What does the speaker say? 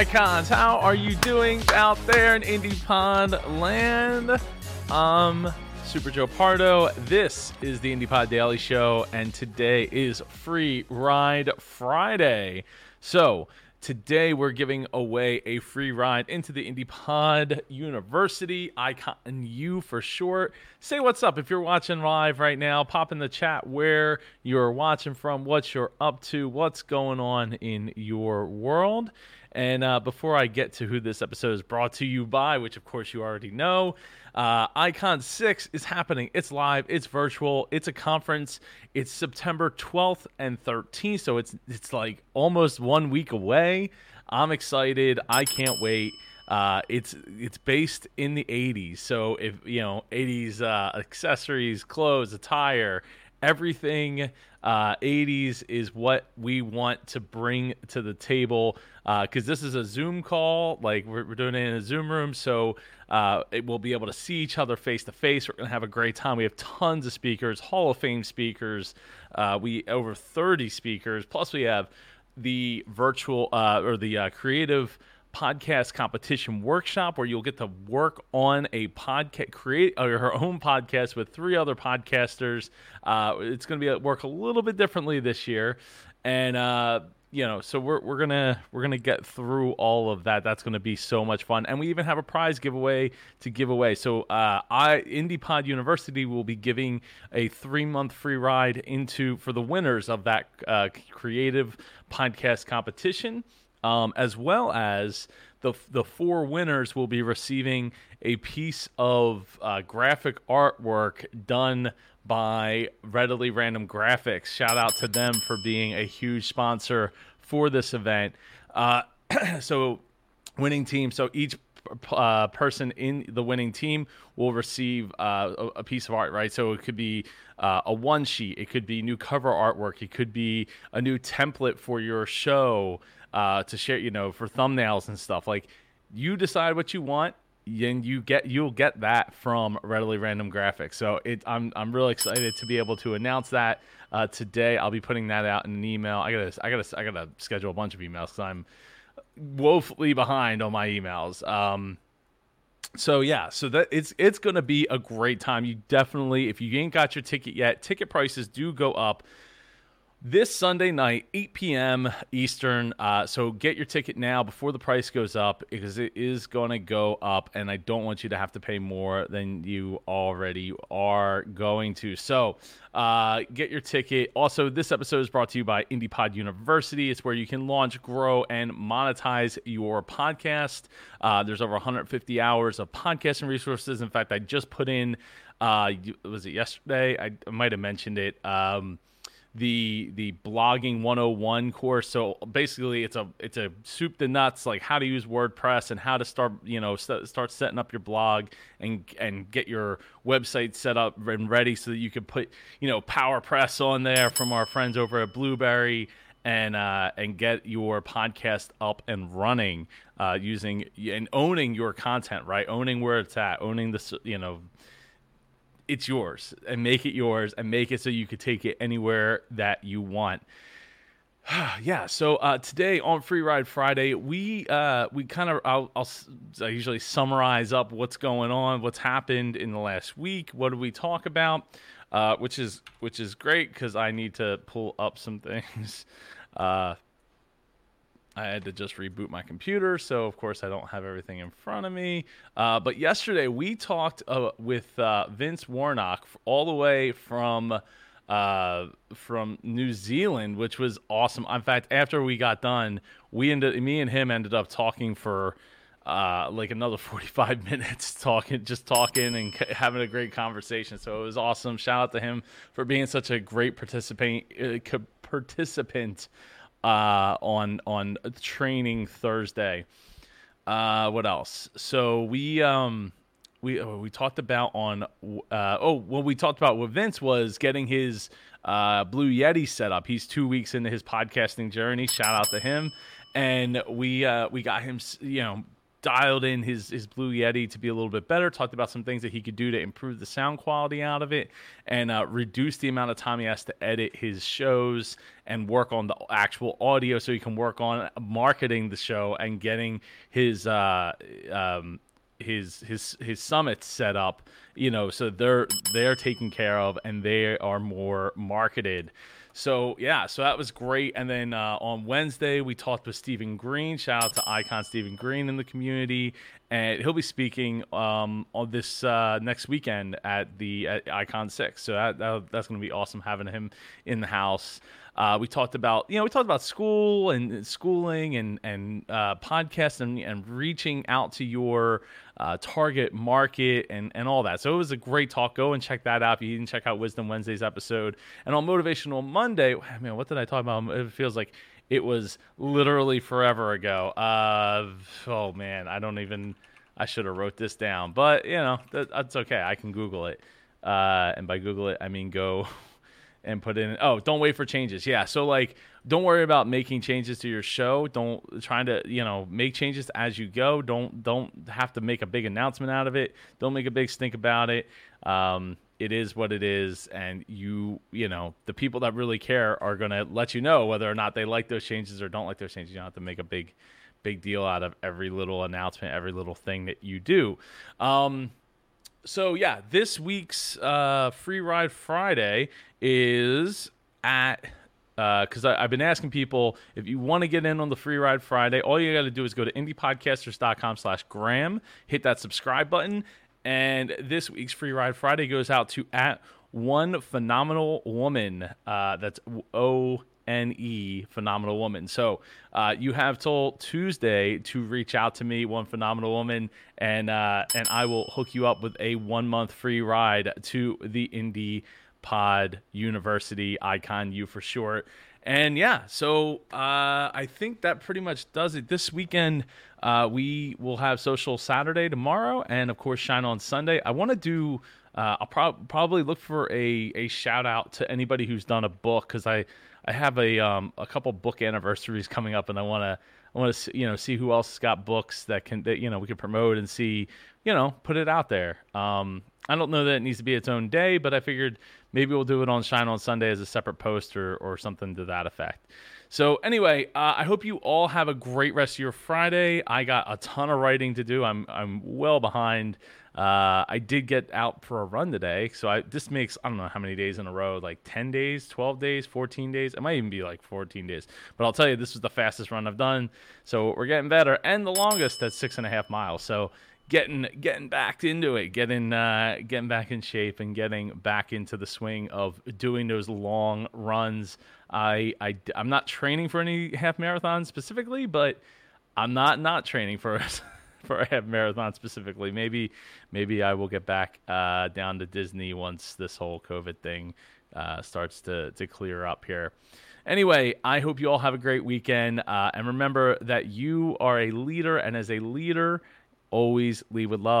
icons, how are you doing out there in Indie Pod land? Um, Super Joe Pardo. This is the Indie Pod Daily Show, and today is Free Ride Friday. So, Today, we're giving away a free ride into the IndiePod University, Icon U for short. Say what's up if you're watching live right now. Pop in the chat where you're watching from, what you're up to, what's going on in your world. And uh, before I get to who this episode is brought to you by, which of course you already know, uh, Icon 6 is happening. It's live, it's virtual, it's a conference. It's September 12th and 13th, so it's it's like almost one week away. I'm excited. I can't wait. Uh, it's it's based in the 80s, so if you know 80s uh, accessories, clothes, attire, everything uh, 80s is what we want to bring to the table because uh, this is a Zoom call. Like we're, we're, doing it in a Zoom room, so uh, it, we'll be able to see each other face to face. We're gonna have a great time. We have tons of speakers, Hall of Fame speakers. Uh, we over 30 speakers. Plus, we have the virtual uh, or the uh, creative podcast competition workshop where you'll get to work on a podcast, create your own podcast with three other podcasters. Uh, it's going to be work a little bit differently this year, and uh, you know, so we're we're gonna we're gonna get through all of that. That's gonna be so much fun, and we even have a prize giveaway to give away. So, uh, I IndiePod University will be giving a three month free ride into for the winners of that uh, creative podcast competition um, as well as the the four winners will be receiving a piece of uh, graphic artwork done by Readily Random Graphics. Shout out to them for being a huge sponsor for this event. Uh, so, winning team. So each uh, person in the winning team will receive uh, a, piece of art, right? So it could be uh, a one sheet, it could be new cover artwork, it could be a new template for your show uh, to share, you know, for thumbnails and stuff. Like you decide what you want and you get you'll get that from readily random graphics so it i'm i'm really excited to be able to announce that uh, today i'll be putting that out in an email i gotta i gotta i gotta schedule a bunch of emails because i'm woefully behind on my emails. Um so yeah so that it's it's gonna be a great time. You definitely if you ain't got your ticket yet ticket prices do go up this Sunday night, 8 p.m. Eastern. Uh, so get your ticket now before the price goes up because it is going to go up, and I don't want you to have to pay more than you already are going to. So uh, get your ticket. Also, this episode is brought to you by IndiePod University. It's where you can launch, grow, and monetize your podcast. Uh, there's over 150 hours of podcasting resources. In fact, I just put in, uh, was it yesterday? I might have mentioned it. Um, the the blogging 101 course. So basically it's a it's a soup to nuts like how to use wordpress and how to start you know st- start setting up your blog and and get your website set up and ready so that you can put you know powerpress on there from our friends over at Blubrry and uh, and get your podcast up and running uh, using and owning your content right? Owning where it's at owning the you know it's yours and make it yours and make it so you could take it anywhere that you want. yeah. So uh, today on Free Ride Friday, we uh, we kind of I'll, I'll, I usually summarize up what's going on, what's happened in the last week. What do we talk about? Uh, which is which is great because I need to pull up some things. I had to just reboot my computer, so of course I don't have everything in front of me. Uh, but yesterday we talked uh, with uh, Vince Warnock all the way from uh, from New Zealand, which was awesome. In fact, after we got done, we ended me and him ended up talking for uh, like another 45 minutes talking just talking and having a great conversation so it was awesome shout out to him for being such a great participant uh, participant uh, on on training Thursday. Uh, what else? So we um, we oh, we talked about on uh, oh what we talked about with Vince was getting his uh, Blue Yeti set up. He's two weeks into his podcasting journey. Shout out to him, and we uh, we got him you know dialed in his his Blue Yeti to be a little bit better. Talked about some things that he could do to improve the sound quality out of it and uh, reduce the amount of time he has to edit his shows and work on the actual audio, so he can work on marketing the show and getting his uh, um, his his his summits set up. You know, so they're they're taken care of and they are more marketed. So yeah, so that was great. And then uh, on Wednesday we talked with Stephen Green. Shout out to Icon Stephen Green in the community, and he'll be speaking um, on this uh, next weekend at the at Icon Six. So that, that that's going to be awesome having him in the house. Uh, we talked about you know we talked about school and schooling and and uh, podcasts and, and reaching out to your uh, target market and and all that. So it was a great talk. Go and check that out. You didn't check out Wisdom Wednesday's episode and on Motivational Monday, man, what did I talk about? It feels like it was literally forever ago. Uh, oh man, I don't even. I should have wrote this down, but you know that, that's okay. I can Google it, uh, and by Google it, I mean go and put in oh don't wait for changes. Yeah so like don't worry about making changes to your show. Don't trying to you know make changes as you go. Don't don't have to make a big announcement out of it. Don't make a big stink about it. Um, it is what it is and you you know the people that really care are going to let you know whether or not they like those changes or don't like those changes. You don't have to make a big big deal out of every little announcement every little thing that you do. Um, so yeah, this week's uh, free ride Friday is at because uh, I've been asking people if you want to get in on the free ride Friday, all you got to do is go to indiepodcasters.com slash Graham, hit that subscribe button, and this week's free ride Friday goes out to at one phenomenal woman. Uh, that's O N E, phenomenal woman. So uh, you have till Tuesday to reach out to me, one phenomenal woman, and uh, and I will hook you up with a one month free ride to the Indie Pod University Icon U for short. And yeah, so uh, I think that pretty much does it. This weekend, uh, we will have Social Saturday tomorrow, and of course, Shine on Sunday. I want to do. Uh, I'll pro- probably look for a, a shout out to anybody who's done a book because I I have a um, a couple book anniversaries coming up, and I want to I want to you know see who else has got books that can that you know we can promote and see you know put it out there. Um, I don't know that it needs to be its own day, but I figured maybe we'll do it on Shine on Sunday as a separate post or, or something to that effect. So anyway, uh, I hope you all have a great rest of your Friday. I got a ton of writing to do. I'm I'm well behind. Uh, I did get out for a run today, so I this makes I don't know how many days in a row, like ten days, twelve days, fourteen days. It might even be like fourteen days. But I'll tell you, this was the fastest run I've done. So we're getting better, and the longest at six and a half miles. So getting getting back into it, getting uh, getting back in shape, and getting back into the swing of doing those long runs. I, I I'm not training for any half marathons specifically, but I'm not not training for for a half marathon specifically. Maybe maybe I will get back uh, down to Disney once this whole COVID thing uh, starts to to clear up here. Anyway, I hope you all have a great weekend, uh, and remember that you are a leader, and as a leader, always lead with love.